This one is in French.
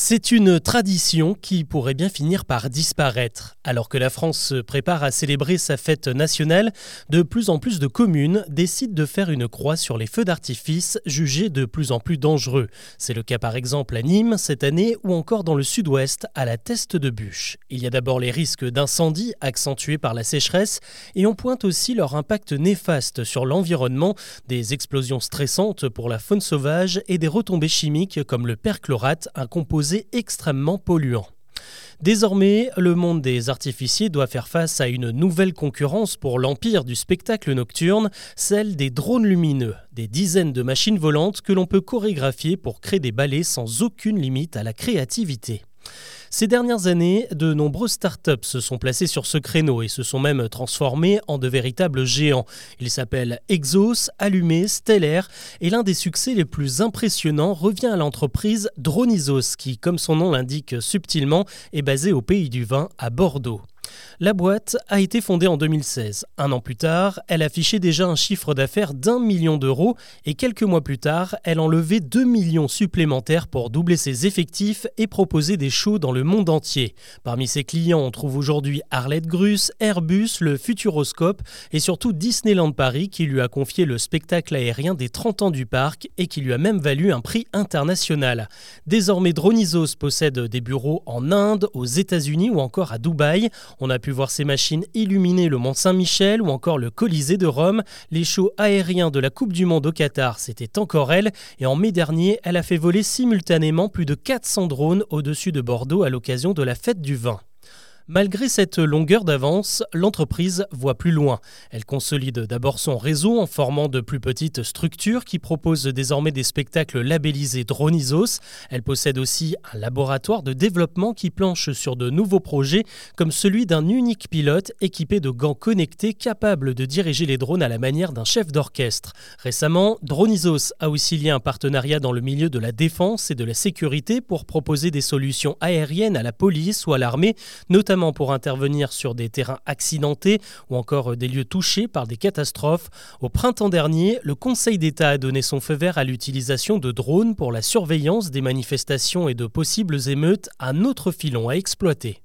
C'est une tradition qui pourrait bien finir par disparaître. Alors que la France se prépare à célébrer sa fête nationale, de plus en plus de communes décident de faire une croix sur les feux d'artifice jugés de plus en plus dangereux. C'est le cas par exemple à Nîmes cette année ou encore dans le sud-ouest à la Teste de Bûche. Il y a d'abord les risques d'incendie accentués par la sécheresse et on pointe aussi leur impact néfaste sur l'environnement, des explosions stressantes pour la faune sauvage et des retombées chimiques comme le perchlorate, un composé extrêmement polluant. Désormais, le monde des artificiers doit faire face à une nouvelle concurrence pour l'empire du spectacle nocturne, celle des drones lumineux, des dizaines de machines volantes que l'on peut chorégraphier pour créer des ballets sans aucune limite à la créativité. Ces dernières années, de nombreuses startups se sont placées sur ce créneau et se sont même transformées en de véritables géants. Ils s'appellent Exos, Allumé, Stellaire et l'un des succès les plus impressionnants revient à l'entreprise Dronisos qui, comme son nom l'indique subtilement, est basée au pays du vin à Bordeaux. La boîte a été fondée en 2016. Un an plus tard, elle affichait déjà un chiffre d'affaires d'un million d'euros et quelques mois plus tard, elle en levait 2 millions supplémentaires pour doubler ses effectifs et proposer des shows dans le monde entier. Parmi ses clients, on trouve aujourd'hui Arlette Grus, Airbus, le Futuroscope et surtout Disneyland Paris qui lui a confié le spectacle aérien des 30 ans du parc et qui lui a même valu un prix international. Désormais, Dronisos possède des bureaux en Inde, aux États-Unis ou encore à Dubaï. A pu voir ces machines illuminer le Mont Saint-Michel ou encore le Colisée de Rome. Les shows aériens de la Coupe du Monde au Qatar, c'était encore elle. Et en mai dernier, elle a fait voler simultanément plus de 400 drones au-dessus de Bordeaux à l'occasion de la fête du vin. Malgré cette longueur d'avance, l'entreprise voit plus loin. Elle consolide d'abord son réseau en formant de plus petites structures qui proposent désormais des spectacles labellisés Dronisos. Elle possède aussi un laboratoire de développement qui planche sur de nouveaux projets comme celui d'un unique pilote équipé de gants connectés capables de diriger les drones à la manière d'un chef d'orchestre. Récemment, Dronisos a aussi lié un partenariat dans le milieu de la défense et de la sécurité pour proposer des solutions aériennes à la police ou à l'armée, pour intervenir sur des terrains accidentés ou encore des lieux touchés par des catastrophes. Au printemps dernier, le Conseil d'État a donné son feu vert à l'utilisation de drones pour la surveillance des manifestations et de possibles émeutes, un autre filon à exploiter.